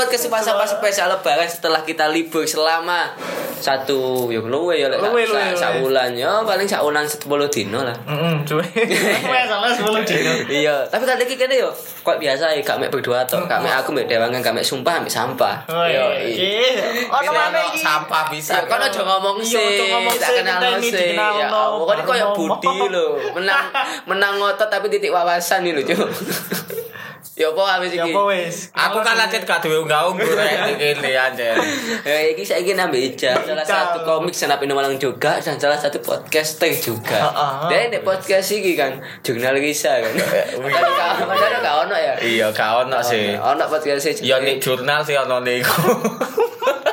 podcast sampah spesial lebaran setelah kita libur selama satu yo luwe yo lek Luwe, luwe, sak- sak luwe. bulan yo paling sak bulan 10 dino lah. Heeh, cuy. Salah 10 dino. iya, tapi kali iki kene yo kok biasa ya gak mek berdua tok, gak mek aku mek dewangan, gak mek sumpah, mek sampah. Yo, iya. iya. Iki. Ono mana iki? sampah bisa. Ya, kan aja ngomong Iya, sih, tak kenal sih. Ya Allah, kan koyo baru budi lho. Menang menang ngotot tapi titik wawasan nih lho, Cuk. Ya apa habis Ya iki? apa wes? Aku kan lanjut gak duwe unggah-ungguh rek iki anjir. Ya, iki saya ingin ambil ijazah salah satu komik senap Malang juga dan salah satu podcaster juga. Heeh. Dan podcast ini kan jurnal kisah kan. Padahal gak ono ya. Iya, gak ono sih. Ono podcast sih. Ya nek jurnal sih ono niku.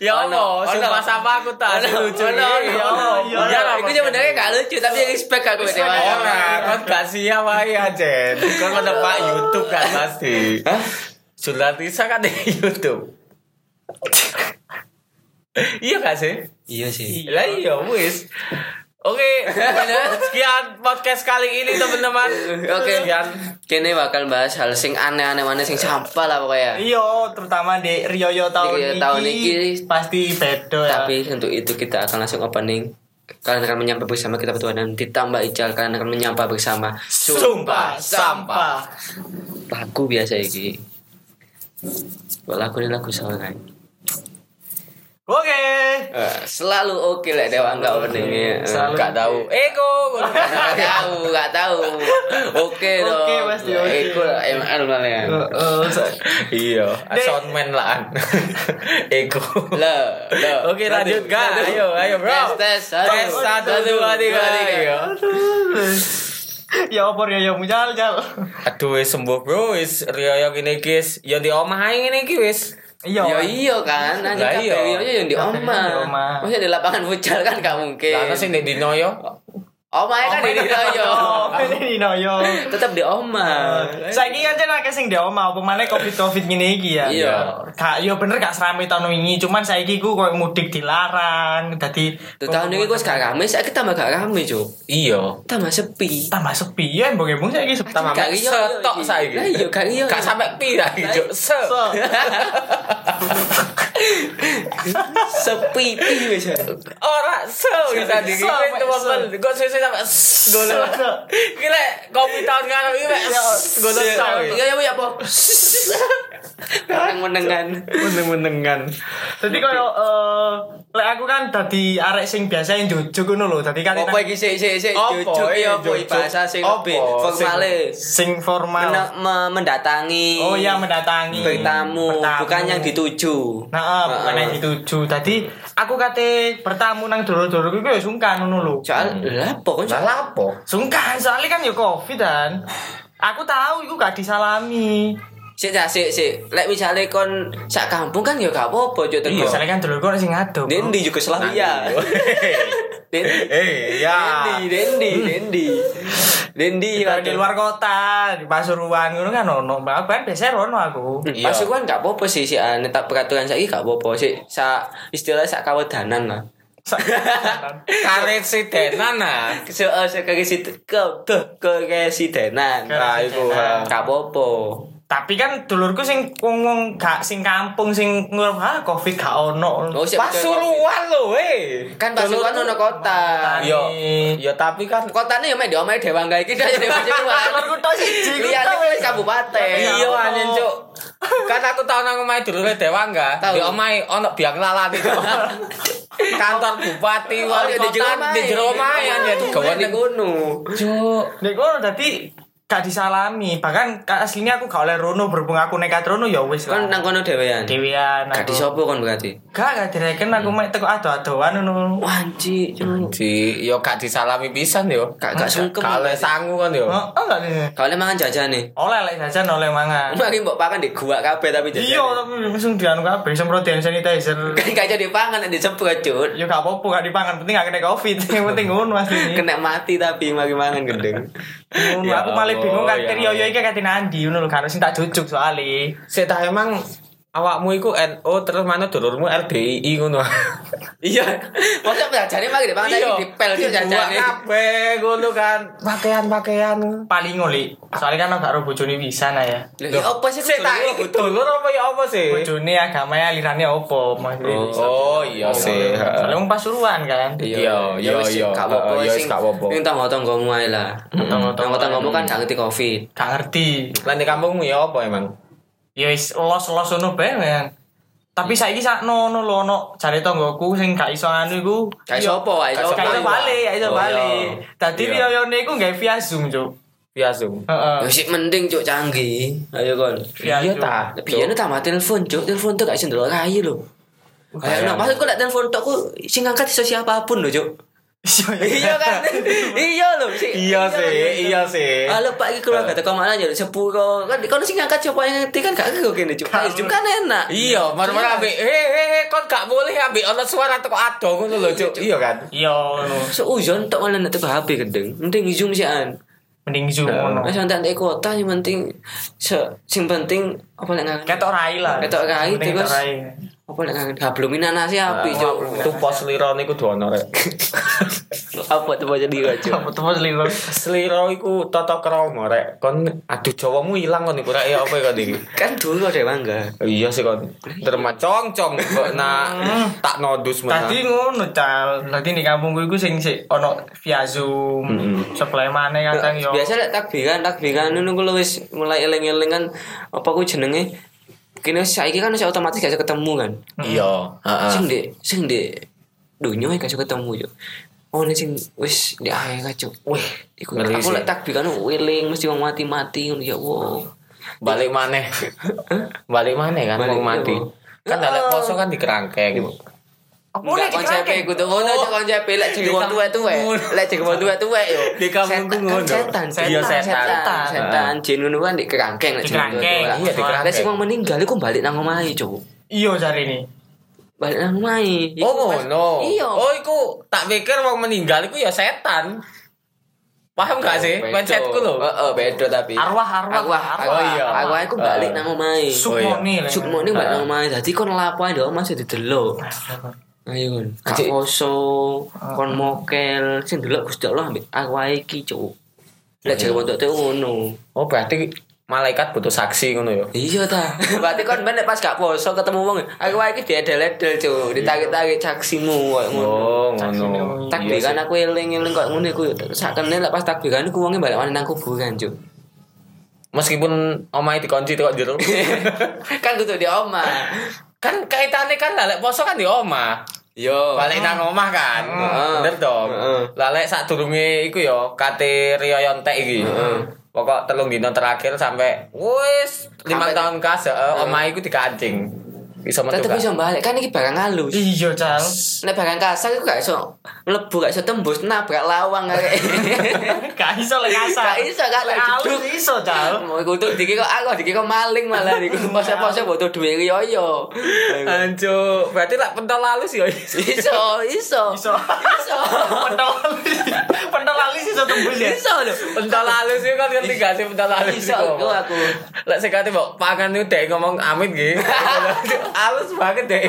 Ya Ono, sumpah sama aku tak lucu ono, ono. Ya Allah. Iya, Ya Ono, Iku sebenarnya gak lucu tapi respect aku dewa. iya. Ora, kan gak siap wae aja. Kan ada Pak YouTube kan pasti. Hah? Jurnal Tisa kan di YouTube. iya gak sih? Iya sih. Lah iya wis. Oke, sekian podcast kali ini teman-teman. Oke. Sekian. Kene bakal bahas hal sing aneh-aneh mana sing sampah lah pokoknya. Iya, terutama di Rioyo tahun ini. tahun iki. pasti beda ya. Tapi untuk itu kita akan langsung opening. Kalian akan menyapa bersama kita berdua dan ditambah Ical kalian akan menyapa bersama Sumpah sampah. lagu biasa iki. Lagu ini lagu seorang. Oke. Eh, selalu oke lah dewa enggak openingnya. Eh, Selalu. Gak tahu. Eko. Gak tahu, gak tahu. Oke dong. Oke, pasti oke. Eko lah, ML malah ya. Eh, eh, sa- Iya, Dek. soundman lah. Eko. Lah, lah. Oke lanjut kak, ayo ayo bro. Tes, tes, satu dua tiga Iya. Ya apa Rioyo mucal jal. Aduh wis sembuh bro, wis Rio gini guys, ya di omah ae ngene iki wis. Iya. Yo iya kan, Lah iya. Nya yang di omah. Maksudnya di lapangan futsal kan gak mungkin. Lah sing di dino yo. Oma kan di Dinoyo. Oh, ini Noyo. Tetap di oma. Saiki kan jen akeh sing di omah, apa maneh Covid-Covid ngene iki ya. Iya. Kak, yo bener gak serame tahun wingi, cuman saiki ku koyo mudik dilarang. Dadi Tuh tahun ini gue gak rame, saya tambah gak rame cuy. Iya. Tambah sepi. tambah sepi ya, embong-embong saiki sepi. Tambah Gak iya, setok iya. saiki. Lah iya, gak iya. Gak sampe pi saiki, Cuk. Se. So, sepi pi wis. Ora se bisa mek, teman-teman. sampe ngono. Se, se. Gila, kopi tahun ngarep iki mek ngono Iya, tok. Iya iya iya apa? Meneng-menengan. Meneng-menengan. Dadi koyo eh lek aku kan dadi arek sing biasa yang jujuk ngono lho. Dadi kan Apa iki sik sik sik iya, apa jujuk. bahasa sing Apa? lebih formale. sing formal. Men- me- mendatangi. Oh iya mendatangi bertamu, Bertamu. bukan yang dituju. Nah, eh, bukan yang dituju. Tadi aku kate bertamu nang dulur-dulurku iku ya sungkan ngono lho. Soal lah pokoknya Lah lapo? Sungkan soalnya kan ya Covid kan. Aku tahu iku gak disalami. Sik dah sik sik. Lek misale kon sak kampung kan ya gak apa-apa cuk Iya. teko. Soalnya kan dulurku orang sing ado. Dendi Yugoslavia. Dendi. Eh, ya. Dendi, Dendi, Dendi. Dendi di luar kota, di Pasuruan ngono kan ono. Bahkan biasanya rono aku. Iya. Kan gak apa-apa sih ane tak peraturan saiki gak apa-apa sih. Sa istilah sak kawedanan lah. Karet sidenan nah. Se eh, se kesi ke ke kesidenan. Nah, iku. Gak apa-apa. Tapi kan dulurku sing wong gak sing kampung sing ngurus ah Covid gak ono. Oh, Pasuruan lho, weh. Kan Pasuruan ono kota. Yo, yo tapi kan Kotane ya mek di omahe Dewangga iki dah Dewa Pasuruan. Dulurku tok siji. tau, kuwi weh. kabupaten. Iya. Iya ono. anjen cuk. Kan aku tau nang omahe dulure Dewangga. Tahu. Di omahe ono biang lalat itu. Kantor bupati Oh, wali jero kota di jero omahe anjen Gawane gawane ngono. cuk. Nek ngono dadi gak disalami. Bahkan ka- aslinya aku gak oleh rono berhubung aku nekat rono ya wis Kan nang kono dhewean. Dewean Gak disopo kon berarti. Gak gak direken aku mek teko ado-adoan ngono. Wanci. Di yo gak disalami pisan yo. Gak gak sungkem. Kale sangu kan yo. Oh, oh gak nih. Kalau mangan jajane. Oleh lek jajan oleh mangan. Mari mbok pakan di gua kabeh tapi jajane. Iya, tapi langsung dianu kabeh semprot hand sanitizer. Kan gak jadi pangan nek disemprot, Cuk. Ya gak apa-apa gak dipangan, penting gak kena covid. Yang penting ngono asli. Kena mati tapi mari mangan gendeng. Ngono Ya aku malah Allah, bingung kan ya Rio iki kate nandi ngono lho kan sing tak jujuk soalé. Saya tak emang awakmu iku NO terus mana dulurmu LDII ngono. Iya. Masa jajane mah gede banget Iya. lagi dipel itu jajane. kabeh ngono kan. Pakaian-pakaian. paling ngoli soalnya kan gak bojone bisa nah ya Lah ya apa sih iki dulur apa ya apa sih? bojone agamanya alirannya opo maksudnya Oh iya sih. soalnya wong pasuruan kan Iya, iya, iya. Gak apa-apa Heeh, iya, sing wis, gak apa-apa. Ning tangga-tanggamu ae lah. Tangga-tanggamu kan gak ngerti Covid. gak ngerti Lah di kampungmu ya apa emang? Ya wis los-los ngono bae men tapi saiki sak nono lho ono jare tanggoku sing gak iso anu iku Gak iso apa, gak iso gak iso apa. balik gak iso Oh, balik iya. dadi Iya. riyoyone iku gawe via Zoom cuk Via Zoom. heeh Ya sik mending cuk canggih. Ayo kon. Via Iya ta. Biyen tambah telepon cuk, telepon tuh gak iso ndelok kayu lho. Ayo nah, maksudku lek telepon tok ku sing ngangkat iso siapa pun lho cuk. Iya kan? Iya lho sik. Iya sih, iya sih. Halo Pak iki keluarga teko mana nyuruh sepuro. Kan kono sing ngangkat siapa yang ngerti kan gak kok kene cuk. Zoom kan enak. Iya, mar-mar ambek he he he kon gak boleh ambek ono suara teko ado ngono lho, Cuk. Iya kan? iya ngono Seuzon tok malah nek teko HP gedeng. Mending Zoom sih an. mending Zoom ngono Wis di kota yang penting se sing penting apa lek ngangen. ketok rai lah Ketok rai, terus- ketok rai. Apa lek ngangen habluminan nasi api cuk. Tuh pos liro niku dono rek. Apa tuh jadi cuk. apa tuh Seliro iku tata krama rek. Kon aduh Jawamu ilang kon iku rek ya apa kon iki? Kan dulu ada mangga. Iya sih kon. Derma cong-cong kok na tak nodus mana. Tadi ngono cal, tadi di kampungku iku sing sik ono via Zoom. Mana kadang yo. Biasa lek takbiran, takbiran ngono ku wis mulai eling-eling kan apa ku jenenge kini saiki kan wis otomatis gak ketemu kan. Iya, heeh. Sing di sing di dunia gak ketemu yo. Oh ini sing wis di akhir kacau. Wih, iku aku lek takbiran wiling mesti wong mati-mati ngono ya wow. Balik maneh. Balik maneh kan wong mati. Kan dalek poso kan dikerangkeng. Apa nek konsep dikerangkeng? iku tuh ngono cok konsep lek jadi wong tuwek-tuwek. Lek wong tuwek-tuwek yo. Di kampungku ngono. Setan, Iya, setan, setan. setan. Jin ngono kan di kerangkeng lek tuwek-tuwek. iya, dikerangkeng. Lek sing wong meninggal iku balik nang omahe cok. Iya cari ini. Balik nang omahe. Oh ngono. Iya. Oh iku tak pikir wong meninggal iku ya setan. Paham gak sih? Beda. Mindsetku lho. Heeh, beda tapi. Arwah, arwah, arwah, arwah. arwah. iya. Arwah iku balik Ah. nang omahe. Sukmoni lah. Sukmoni balik Ah. nang omahe. Dadi kon lapo ndok masih didelok. Ayo kon. Gak Cik. poso, kon mokel, sing delok Gusti Allah ambek arwah iki cuk. Lek jare wong tuwek ngono. Oh berarti malaikat butuh saksi ngono ya. Iya ta. Berarti kon ben pas gak poso ketemu wong, aku wae iki diedel-edel, Cuk. Ditarik-tarik caksimu koyo ngono. Oh ngono. Takbiran aku eling-eling koyo ngono iku. Sakene lek pas takbiran iku wonge balik maneh nang kuburan, Cuk. Meskipun omahe dikunci kok jero. kan kudu di omah. Kan kaitannya kan lalek poso kan di omah. Yo. Balik nang omah kan. Heeh. Bener dong. Heeh. Lalek sadurunge iku ya kate riyoyon tek iki. Pokok telung dino terakhir sampai wis lima tahun kas omah iku dikancing. Bisa metu Tetep bisa balik kan iki barang halus. Iya cal. Nek barang kasar iku gak iso mlebu gak iso tembus nabrak lawang kayak. Gak iso lek kasar. Gak iso, gak lek lek halus iso cal. Mau ikut dikira aku dikira maling malah iku pose-pose butuh duwe riyo. Anjo, berarti lak pentol halus ya. Iso, iso. Iso. Iso. Pentol pentol alis iso tembus ya. Iso lho. Pentol halus itu kan ngerti gak sih pentol halus Iso itu aku aku. Lek sekate mbok pangan itu dek ngomong amit gitu. halus banget dek.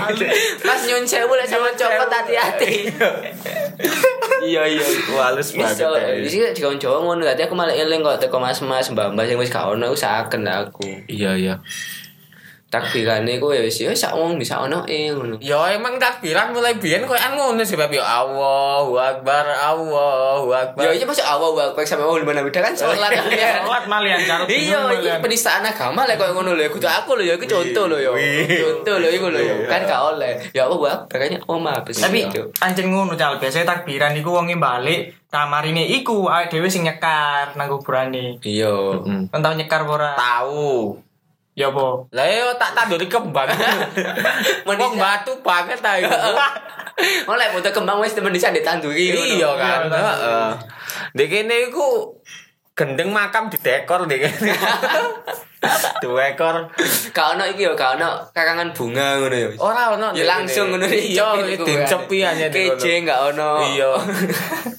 Mas nyun sewu lek sama copot hati-hati. Iya iya. Wah, halus banget. Iso. dek. Di sini di Jawa ngono dadi aku malah eling kok teko mas-mas mbak-mbak sing wis gak ono aku saken aku. Iya iya. Takbirane ya wis ya sak wong bisa ono e ngono. Ya emang takbiran mulai biyen koyoan ngono sih Bab ya Allahu Akbar Allahu Akbar. Ya iya masuk awal waktu sampai awal mana beda kan sholat kan ya. Sholat malian cal. Iya, iki penistaan agama lek koyo ngono lho. Kudu aku lho ya iki contoh lho ya. Contoh lho iku lho ya. Kan gak oleh. Ya apa gua kayaknya oma habis. Tapi anjing ngono cal biasanya takbiran iku wonge balik kamarine iku awake dhewe sing nyekar nang kuburane. iya. Tau nyekar ora? Tahu. Ya apa? Lah yo tak tanduri kembang. Wong batu banget ta iku. Oh lek foto kembang wis temen disa ditanduri. Iya kan. Iya, Heeh. Dek kene iku gendeng makam di dekor dek kene. Dua ekor. Gak ono iki yo, gak ono karangan bunga ngono ya. Ora ono. Ya langsung ngono Iya, dicepi aja. Keje gak ono. Iya.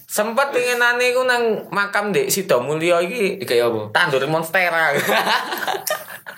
Sempet pengenane iku nang makam Dek Sido Mulyo iki Iki ya apa? tandur monstera.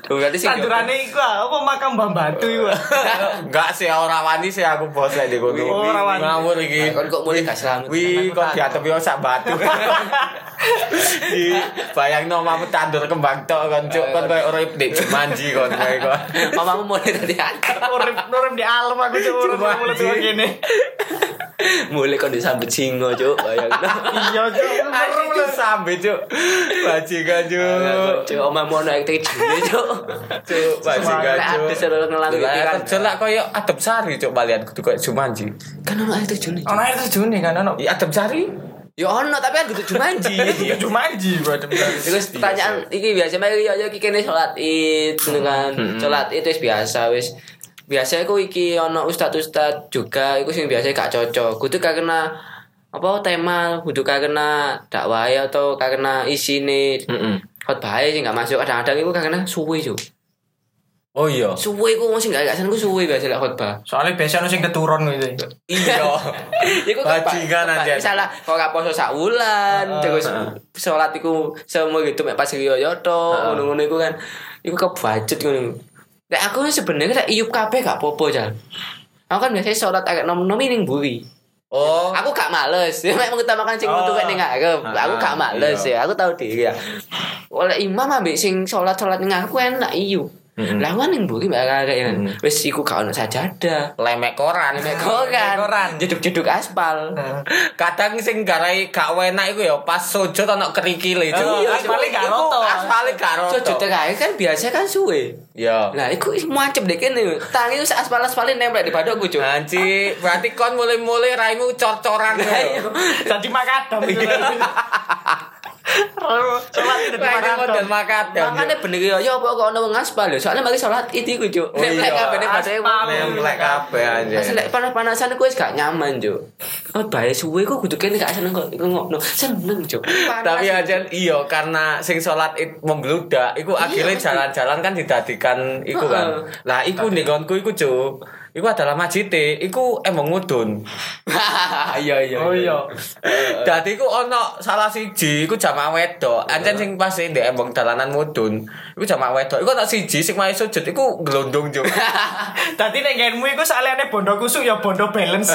Tuh, berarti sing Tandurane iku ah, apa makam Mbah Batu iku. ah. Enggak sih ora wani sih aku bos lek. Oh, ora wani. Ngawur iki. Kon kok mulai gak selamat. Wih, kok diatep yo sak batu. Di bayangno omamu tandur kembang tok kon cuk kon koyo urip di Jumanji kon kowe kon. Mamamu mulai tadi Urip urip di alam aku cuk urip anjing. tua gini. mulai kon disambut singo, Cuk. Bayangno. Iya cuk. Itu sampe cuk. Bajingan cuk. Cuk, omamu ono akting jene, Cuk. Cuk, bajingan cuk. pikiran. kerja lah koyo adem sari cuk balian kudu koyo Jumanji. Kan ono akting jene. Ono air terjun kan ono. Ya adem sari. Ya ono tapi kan kudu Jumanji. Iya Jumanji gua dem. Iku pertanyaan iki biasa mari yo yo iki kene salat Id ngono kan. Salat Id wis biasa wis. Biasa iku iki ono ustad-ustad juga iku sing biasa gak cocok. Kudu gak kena apa tema kudu gak kena dakwah atau gak kena isine Heeh. khotbah sing gak masuk kadang-kadang iku gak kena suwe jo. Oh iya. Suwe wong sing gak gak seneng ku suwe biasa lek khotbah. Soalnya biasa ono sing keturun gitu. Iya. Iku kan Bajingan aja. Misalnya kok gak poso sak wulan, terus salat iku semua gitu mek pas riyo yo to, ngono-ngono iku kan. Iku kebajet ngono. Nek aku sebenarnya tak iup kabeh gak apa-apa, Jan. Aku kan biasanya sholat agak nom-nom ning buri. Oh. Aku gak males. Ya mek mengutamakan sing Oh. metu ning ngarep. Aku gak males ya. Aku tahu diri ya. Oleh imam ambek sing sholat-sholat ning aku enak iup. Lah kan ning buri mbak arek kan. Wis iku gak ono sajadah. lemek koran. Mek koran. koran. Jeduk-jeduk aspal. Kadang sing garai gak enak iku ya pas sujud ana kerikile itu. Aspale gak roto. Aspale gak roto. Sujud terakhir kan biasa kan suwe. Ya. Nah, iku muancep deh kene. Tangi wis aspal-aspalin nempel di badokku, Cuk. Anci, berarti kon mulai-mulai raimu cor-coran Lah. Jadi makadam. Sholat itu model. Makanya bener ya, ya apa kok ono wong aspal ya? Soalnya mari salat itu iku, Cuk. Oh, Nek iya. lek kabeh padha Nemplek kabeh anjir. Pas lek panas-panasan aku wis gak nyaman, Cuk. Oh, bae suwe kok kudu kene gak seneng kok iku ngono. Seneng, Cuk. Tapi aja iya karena sing sholat it membludak iku akhirnya pasti. jalan-jalan kan didadikan iku kan. Lah iku ning iku Cuk. Iku adalah majite, iku emang mudun. Iya, iya. Oh iya. Dadi iku ono salah siji iku jamaah wedok. Ancen sing pas ndek embong dalanan mudun. Iku jamaah wedok. Iku ono siji sing main sujud iku glondong Cuk. Tadi nek genmu iku salene bondo kusuk ya bondo balance.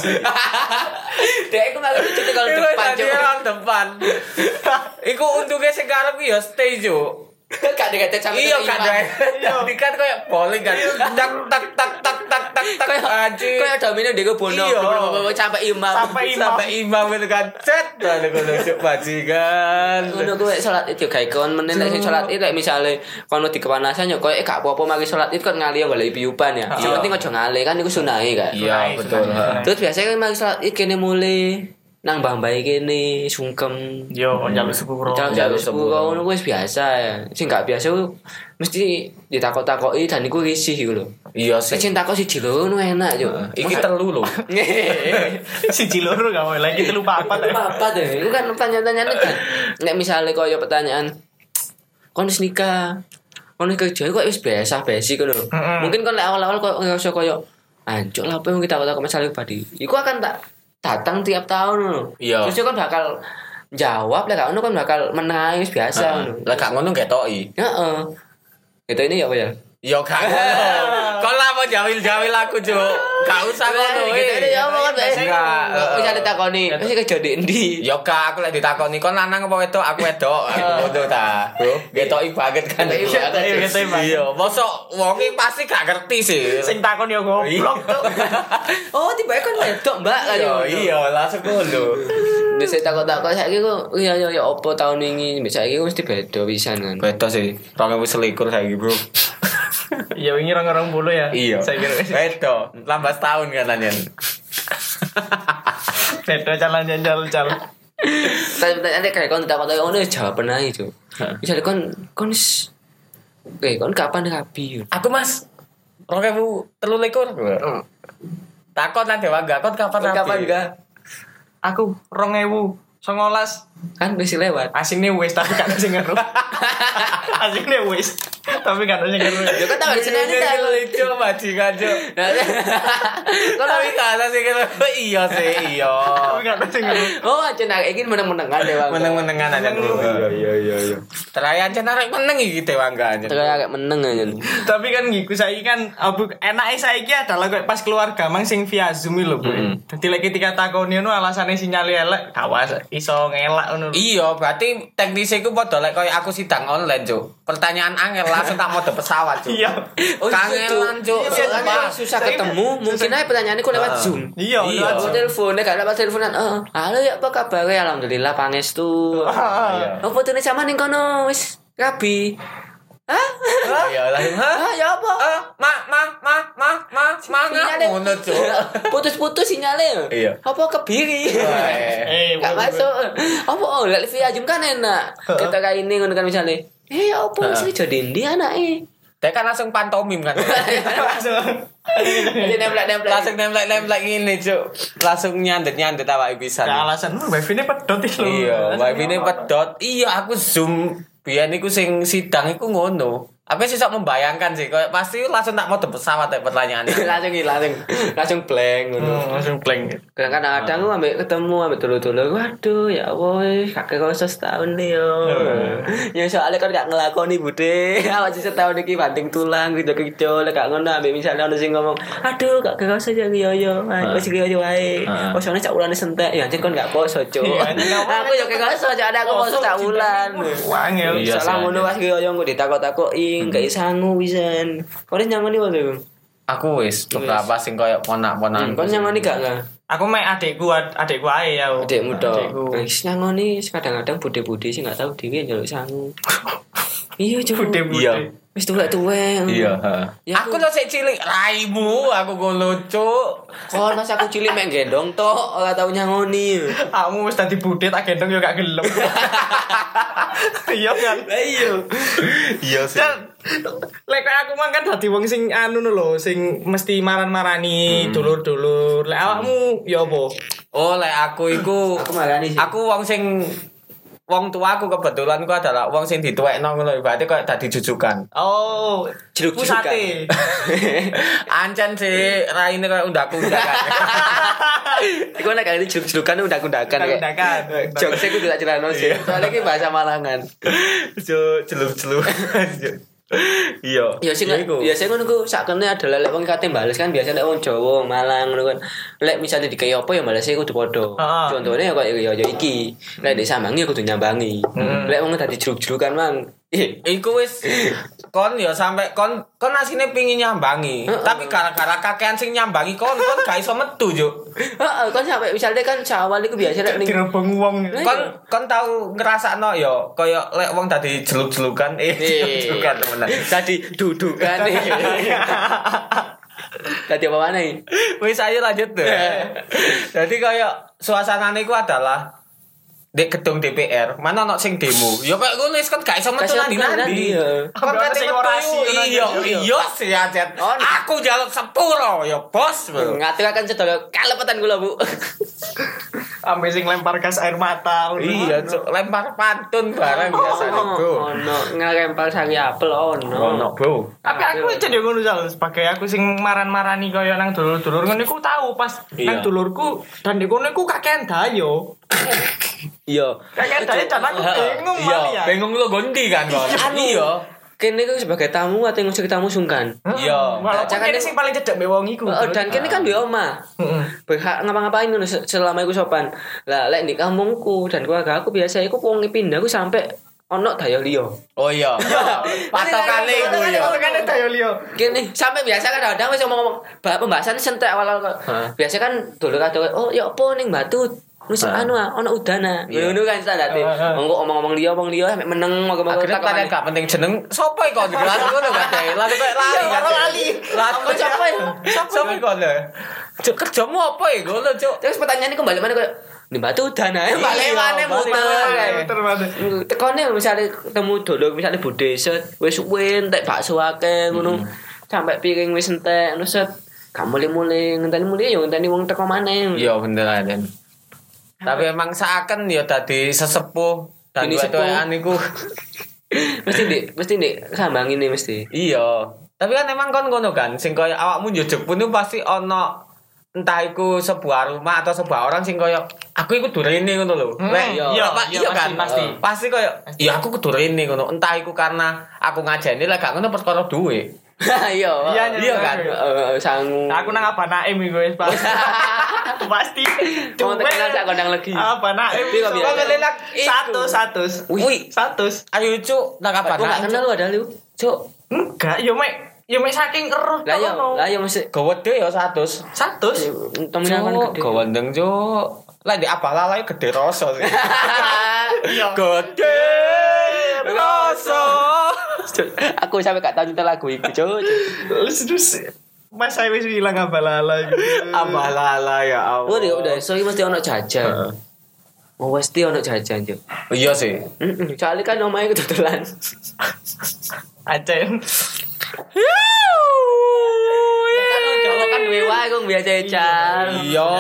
Dek iku malah cuci kalau Iku depan, orang depan. Iku untungnya sing karep ya stay. Dikata sampe Iya kan Jadi kan kayak bowling kan Tak tak tak tak tak tak tak Kayak Anjir kayak domino dia bono Iya. sampai imam. Sampai imam. Sampai imam itu kan Cet Ada gue lucu bajingan ngono kuwi salat itu gawe kon menen nek salat itu misale kono di kepanasan yo koyo gak apa-apa mari salat itu kan ngali golek piupan ya. Sing Iya. penting aja ngale kan iku sunahe kan. Iya betul Sunai, sunai. Terus biasanya kan mari salat itu kene mulai nang mbah-mbah kene sungkem. Yo njaluk sepuro. Jalan Jaluk jaluk sepuro. sepuluh ngono wis biasa ya. Sing gak biasa ku mesti ditakok-takoki dan iku risih iku lho. Iya Sing sih takok siji lho ngono enak yo. Iki telu loh Siji loro gak boleh lagi telu papat. apa deh itu kan pertanyaan-pertanyaan kan nek misalnya kaya pertanyaan kon wis nikah kon wis kerja kok wis biasa basic Mm-mm. mungkin kon lek awal-awal kok ngerasa kaya anjuk lah apa yang kita kata masalah pribadi iku akan tak datang tiap tahun Iya. terus kan bakal jawab lah kan kan bakal menang wis biasa Lah gak ngono gak to'i heeh. Itu ini ya apa ya Gak ngono Kau lah mau jawil-jawil aku Cuk Gak usah ngono gitu ya apa kan Enggak. bisa ditakoni wis kerja di endi Yo kak, aku lagi ditakoni kon lanang apa wedok? Aku wedok. Aku ngono ta. Getoki banget kan. Iya. Iya, mosok wong iki pasti gak ngerti sih. Sing takon yo goblok tuh. oh tiba kan wedok mbak kan Iya, yo. iya, langsung ngono. Bisa takut-takut saya gitu, iya iya iya opo tahun ini, bisa gitu mesti beda pisan kan. Wedok sih. 2021 saiki, Bro. Ya wingi orang-orang bulu ya. Iya. Saya kira Wedok, lambat tahun kan anjen. beda jalan jalan jalan. Tapi nanti kayak kon takut takut ngono jawab pernah itu. Bisa kon kon Oke, kon kapan rapi? Aku Mas 2023. Takon nang dewa enggak kon kapan Kon rapi? kapan enggak? Aku 2019 Kan wis lewat. asing nih wis tapi kan sing ngeru. asing nih wis. Tapi kan sing ngeru. Ya kan tambah seneni ta. lucu cuk Nah, Kalau tapi gak ada sih kan iya sih iya Tapi kan sing ngeru. Oh, aja nak iki meneng-menengan deh, Bang. meneng-menengan aja iya iya iya iya terakhir aja narik meneng iki dewangga aja Terus agak meneng aja. Tapi kan ngiku saiki kan abu enake saiki adalah kayak pas keluar gamang sing via Zoom lho, Bu. Dadi lek ketika takoni ngono alasane sinyal elek, kawas iso ngelak ngono. Iya, berarti teknisnya iku padha lek koyo aku sidang online, Cuk. Pertanyaan angel langsung tak mode pesawat, Cuk. Iya. Oh, Kangenan, Cuk. Iya, Sumpah. susah ketemu. Mungkin aja pertanyaannya kok lewat Zoom. Iya, Iya. lewat telepon, gak lewat teleponan. Oh, halo ya apa kabar? Alhamdulillah pangestu. Iya. Apa tuh sama ning kono wis rabi. Hah? Iya, langsung hah? Hah, ya apa? Eh, ma ma ma ma ma ma ngono, Cuk. Putus-putus sinyalnya. Iya. Apa kebiri? Eh, Eh, Gak masuk. Apa oh, lek via Zoom kan enak. Kita kayak ini ngono kan misalnya. Eh, ya apa sih jadi ndi anake? Dia kan langsung pantomim kan. Langsung. Jadi nemplek-nemplek. langsung nemplek-nemplek gini, Cuk. Langsung nyandet-nyandet awake pisan. Gak alasan lu wifi ini pedot. Iya, wifi ini pedot. Iya, aku zoom. Biyen iku sing sidang iku ngono. Aku sih sok membayangkan sih, kayak pasti langsung tak mau pesawat ya pertanyaannya. langsung hilang langsung langsung blank ngono. Hmm, langsung blank. Kadang kadang aku ambek ketemu ambek dulu-dulu waduh ya boy kakek kau setahun nih yo. Ya soalnya kan gak ngelakoni bude. Awak sih setahun iki banting tulang gitu gitu lek gak ngono ambek misalnya ono sing ngomong aduh kakek kau saja yo yo. Wis yo yo wae. Oh soalnya cak ulane sentek ya anjir kon gak poso cuk. Iya, Aku yo kau ada aku poso cak ulan. Wangel. Iya, Salah sih, ngono pas yo yo kok ditakok-takoki gak sangu pisan. Kau nyangoni wae. Aku wis beberapa sing koyo ponak-ponakan. Kau nyangoni gak gak? Aku main adekku, ad- adekku ae ya. Adekmu tok. Adekku. Wis nyangoni kadang-kadang bude-bude sih gak tahu dhewe njaluk sangu. Iya, Cuk. Bude-bude. Iya. Wis tuwek-tuwek. Iya, Ya, aku lo sik cilik raimu, aku ngono, Cuk. Pas aku cilik mek gendong tok ora tau nyangoni. Kamu wis tadi bude tak gendong yo gak gelem. Iya kan. Lah iya. Iya sih. Lek aku mah kan dadi wong sing anu lho, sing mesti maran-marani dulur-dulur. Lek awakmu ya apa? Oh, lek aku iku Aku marani sih. aku wong sing wong tua aku kebetulan ku adalah wong sing dituwekno ngono berarti koyo dadi jujukan. Oh, Jeruk-jerukan. pusate. Ancen sih raine koyo undak-undak. Iku nek kali jeruk-jerukan undak-undakan kayak. Undak-undakan. Jokse ku tidak cerano sih. Soalnya iki bahasa Malangan. Jo celup-celup. Iya. Ya sing iku. biasanya ngono ku sakene adalah lek wong kate bales kan biasa lek wong Jawa, Malang ngono kan. Lek misalnya dikei apa ya balesnya kudu padha. Heeh. Contohnya ya kaya ya ya iki. Lek di Samangi ya kudu nyambangi. Lek wong tadi jeruk-jerukan mang. Iku wis kon ya sampe kon kon asine pingin nyambangi. Tapi gara-gara kakean sing nyambangi kon kon gak iso metu, Juk. Heeh, kan sampai misalnya kan awal iku biasa lek ning Dirobong wong. Kon kon tau ngrasakno ya kaya lek wong dadi jeluk-jelukan eh jelukan temenan. tadi dudukan. Tadi apa mana nih? Wis ayo lanjut deh. Jadi kaya suasanane iku adalah di gedung DPR, mana ono sing demo. Ya kayak ngono wis kan gak iso metu nandi. iya. Kon kate sing metu orasi, iya iya. iya sih. Oh, Aku jaluk sepuro ya bos. bro. Ngatur akan sedaya kalepetan kula, Bu. Sampai sing lempar gas air mata. Iya, Cuk. lempar pantun bareng biasanya, Bro. Ono ngelempar sari apel ono. Ono, Bro. Tapi aku jadi ngono jal sebagai aku sing maran-marani kaya nang dulur-dulur ngono iku tahu pas Iya. nang dulurku dan di kono iku kakean dayo. Iya. Dayo dan aku bingung Iya, malah ya. bingung lu gondi kan, Kon. Anu. Iya. Kene ku sebagai tamu atau ngusir tamu sungkan. Iya. Walaupun Jangan kene sing paling cedek mbek wong iku. Oh, dan kene kan di omah. Heeh. Berhak ngapa-ngapain ngono se- selama iku sopan. Lah lek di kampungku dan keluarga aku biasa iku wong pindah aku sampai ono daya liya. Oh iya. Patokane iku ya. Itu kan dayo liyo. Gini, sampai biasa kan kadang wis ngomong-ngomong bah pembahasan sentek awal-awal? Biasa kan dulu kata oh ya apa ning batu Nus Hah? anu ah, ono udana. Iya. Ngono kan standar. Heeh, heeh. Monggo omong-omong liya, omong liya sampe meneng moga-moga tanya maneh. gak penting jeneng Sopo iku di kelas ngono gak deh Lalu kayak lali Iya, kan orang lali. Lalu Kok siapa ya? Sopo iku lho Cuk kerjamu apa ya ngono cuk Terus pertanyaannya kembali mana kayak di batu udana. Iya, Balik mana muter. Tekone misalnya ketemu dulu misalnya bude set wis suwe entek bakso akeh ngono. Sampai piring wis entek ngono set. Gak mulai-mulai ngenteni mulai ya ngenteni wong teko maneh. Iya bener aden Tapi emang seakan ya tadi sesepuh Dan wedokan iku mesti di mesti di sambang ini mesti. Iya. Tapi kan emang kon ngono kan, sing koyo awakmu njujug pun itu pasti ono entah iku sebuah rumah atau sebuah orang sing koyo aku iku kudu rene ngono lho. Hmm, Lek, iya, iya, Pak, iya, iya kan? pasti. Pasti koyo iya aku kudu rene ngono. Entah iku karena aku ngajeni lek gak ngono perkara duwe. Iya. Iya, Iya kan? Eh, sangu. Aku nang apa naim iku wis pasti. pasti. Mau terkenal sak kondang lagi. Apa naim? Kok ngelelak iku. Satu, satu. Wih. Satu. Ayo cuk, nang apa? Aku gak kenal lu ada lu. Cuk, Enggak, yo mek yo mek saking keruh Lah yo, lah yo mesti gede ya 100. Satu. temen kan gede. gawandeng cuk. Lah di apa lalai gede rasa sih. Iya. Gede rasa. Aku sampai gak tahu nyetel lagu iku, Cuk. Terus Mas saya wis bilang apa lala gitu. Apa lalai ya Allah. Oh, dia udah so iki mesti ono jajan. Oh, mesti ono jajan, Cuk. Iya sih. Heeh, soalnya kan omahe ketutulan. Acen. Kan Jawa kan duwe wae kok biasa ecan. Iya,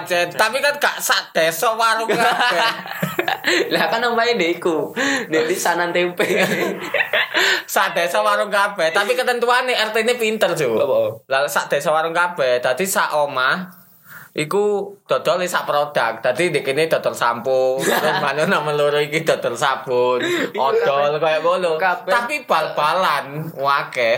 aja. Tapi kan gak sak desa warung kabeh. Lah kan omahe ndekku. Nek di sanan tempe. sak desa warung kabeh, tapi ketentuane RT ini pinter. Apa? Lah sak desa warung kabeh, dadi sak omah Iku dodol sak produk. Dadi di kene dodol sampo, terus mana nama loro iki dodol sabun, odol kayak ngono. Tapi bal-balan wake.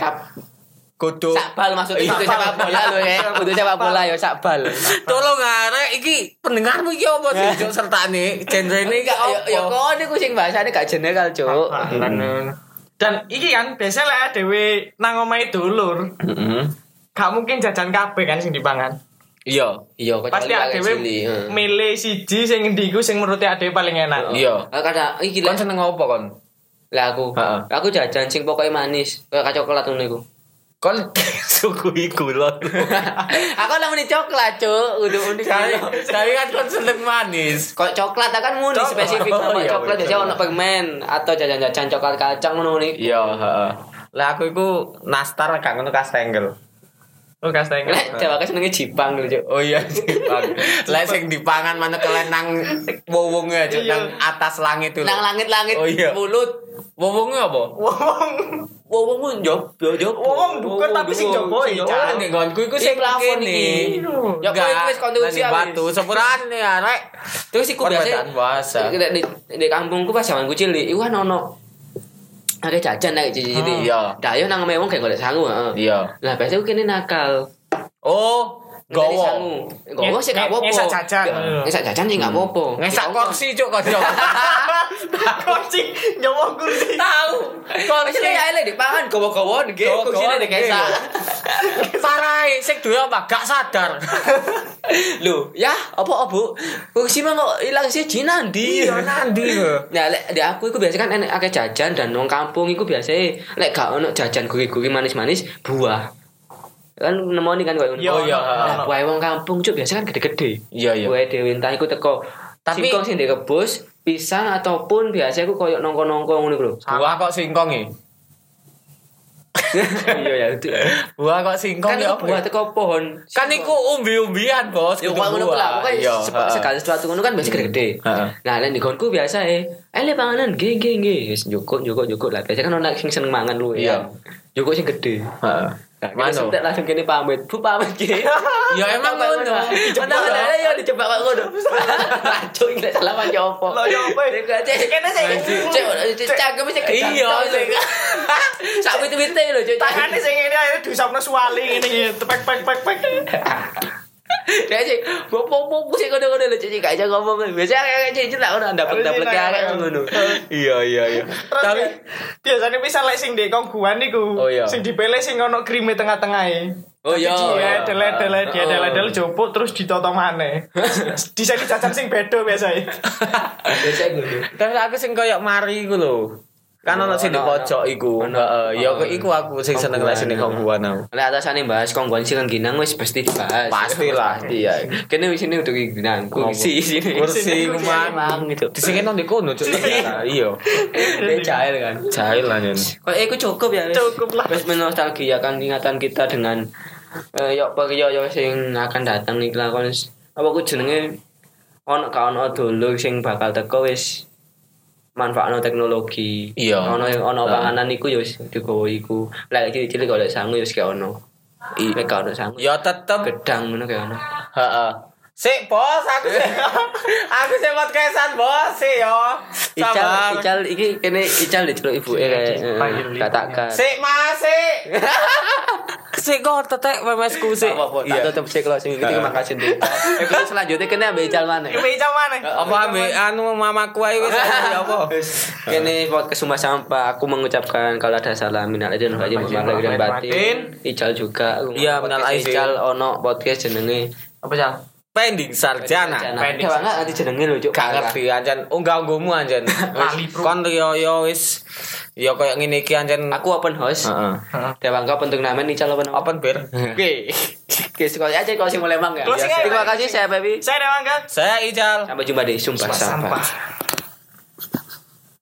Kudu Sakbal maksudnya itu sepak bola lho ya. Kudu sepak bola ya sakbal. Tolong arek iki pendengarmu iki apa sih Cuk sertane genre ini iki Ya ya apa? kok niku sing bahasane gak general, Cuk. Dan iki kan biasa lah dhewe nang omahe dulur. Heeh. Gak mungkin jajan kabeh kan sing dipangan. Iya. Iya, Pasti heeh. milih siji sing ngendi iku sing menurut dhewe paling enak. Iya. Ah, Kada iki Kon seneng apa kon? Lah aku. Heeh. Aku jajan sing pokoknya manis, kayak coklat ngono iku. Kon suku iku lho. aku lah meni coklat, Cuk. Udah unik. Tapi tapi kan kon seneng manis. Kok coklat kan muni spesifik Oh, sama iya, coklat biasanya ono permen atau jajan-jajan coklat kacang ngono nih. Iya, heeh. Lah aku iku nastar gak ngono kastengel. Oh kasteng. Lek Jawa kan senenge Jipang lho, Cuk. Oh iya, Bang. Lah sing dipangan mana kelenang wowonge Cuk, Iya. nang atas langit itu. Nang langit-langit Oh, iya. mulut. Wowonge apa? Wong Wong wong job, job. Wong dukur tapi sing Iya, ya. nih nggonku iku sing plafon iki. Ya, kok iku wis Nang di habis. batu sepurane arek. Terus iku biasa di, di, kampungku pas zamanku cilik, iku kan ono ada jajan nek cilik-cilik. Iya. Dah yo nang mewong kayak golek sangu, heeh. Iya. Lah biasa kene nakal. Oh, gowo. Gowo sih gak apa-apa. ngesak jajan. Ngesak jajan sih gak apa-apa. Ngesak kursi cuk kanca. Kursi nyowo kursi. Tahu. Kursi ya elek dipangan gowo-gowo nggih kursine nggih. dikesak. Parai sing duwe apa gak sadar. Lho, ya apa Bu? Kursi mah kok ilang siji nandi. Iya nandi lho. Nah, lek di aku iku biasa kan enek akeh jajan dan wong kampung iku biasa lek gak ono jajan guri-guri manis-manis buah. Kan nemoni kan koyo ngono. Iya, Oh, iya. Nah, buah wong kampung cuk biasa kan gede-gede. Iya, iya. Buah dhewe entah iku teko Tapi- singkong sing dikebus, pisang ataupun biasa iku koyo nongko-nongko ngono iku lho. Buah kok singkong e. Iya ya. itu. Buah kok singkong Kan ya buah ya? teko pohon. Kan iku umbi-umbian, Bos. Ya kok ngono ku lah, buah. Iya, segala sesuatu ngono kan biasa gede-gede. Heeh. Nah, lek nggonku biasa eh, eh le panganan nggih nggih nggih, wis njukuk njukuk njukuk lah. Biasa kan ono sing seneng mangan lu ya. Njukuk sing gede. Heeh. Nah, Mano? kita sentek langsung kene pamit. Bu pamit ki. Ya emang ngono. Mana ya dijebak kok ngono. Lanjut iki salah macam opo. Lah, ya? Cek Kene sing- cek cangkem sing. Iya, Sak wit-wite lho cek. Tangane sing ngene ae diusapno suwali ngene tepek pek pek pek. Dia sih, bopo-bopo sih ngono-ngono lho cek iso ngomong. Biasa kayak cek lah ono ndapet-ndapet kayak ngono. Iya, iya, iya. Tapi biasanya bisa lek sing ndek kongguan niku. Oh, iya. Sing dipilih sing ono krime tengah-tengahe. Oh, iya. Dia dele-dele dia Oh. dele-dele jopuk terus ditoto maneh. Di sini jajan sing beda biasanya. Biasa ngono. tapi aku sing koyo mari iku lho. Kan ono sing di pojok iku. Heeh, ya iku aku sing seneng lek sini kongguan aku. Lek atasane bahas kongguan sing ginang wis pasti dibahas. Pastilah. Pasti ya. Kene wis sini udah ginang. Kursi sini. Kursi emang gitu. Di sini nang di kono cuk. Iya. Dia jahil kan. Jahil lah nyen. Kok eh, iku cukup ya. Cukup lah. Wis menostalgia kan ingatan kita dengan eh yok peryo yo sing akan datang nih lakon apa ku jenenge ono ka ono dulur sing bakal teko wis manfaatno teknologi. Iya. Ono yang ono Heeh. panganan iku ya wis digowo iku. Lek cilik-cilik golek sangu ya wis gak ono. Lek gak ono sangu. Ya tetep Gedang ngono gak ono. Heeh. Sik, bos, aku sih. aku sih podcastan, bos, sih yo. Ical. Ical iki kene Ical diceluk ibuke kayak Panggil ibunya. katakan. Sik, Mas, sik. tetek memesku sik. apa-apa, tak Iya. sik lo sing iki terima kasih untuk Episode selanjutnya kene ambek Ical mana? Ibu Ica mana? Apa ambek anu mamaku ae wis ya apa? Kene podcast Sumpah Sampah aku mengucapkan kalau ada salah minal aidin wal dan batin. Ical juga. Iya, minal aidin. Ical ono podcast jenenge apa Cal? Pending sarjana. Pendek banget nanti jenenge lho, Cuk. Gak ngerti anjen, unggah unggahmu anjen. Lali, bro. Kon yo yo wis yo koyo ngene iki anjen. Aku open house. Heeh. Dewangga bentuk namanya Ical apa nama? Open beer. Oke. Oke, sekali aja kalau sing mulai mang ya. Aja, Terima kasih saya Baby. Saya Dewangga. Saya Ical. Sampai jumpa di Sumpah Sumpah Sampah. Sampah.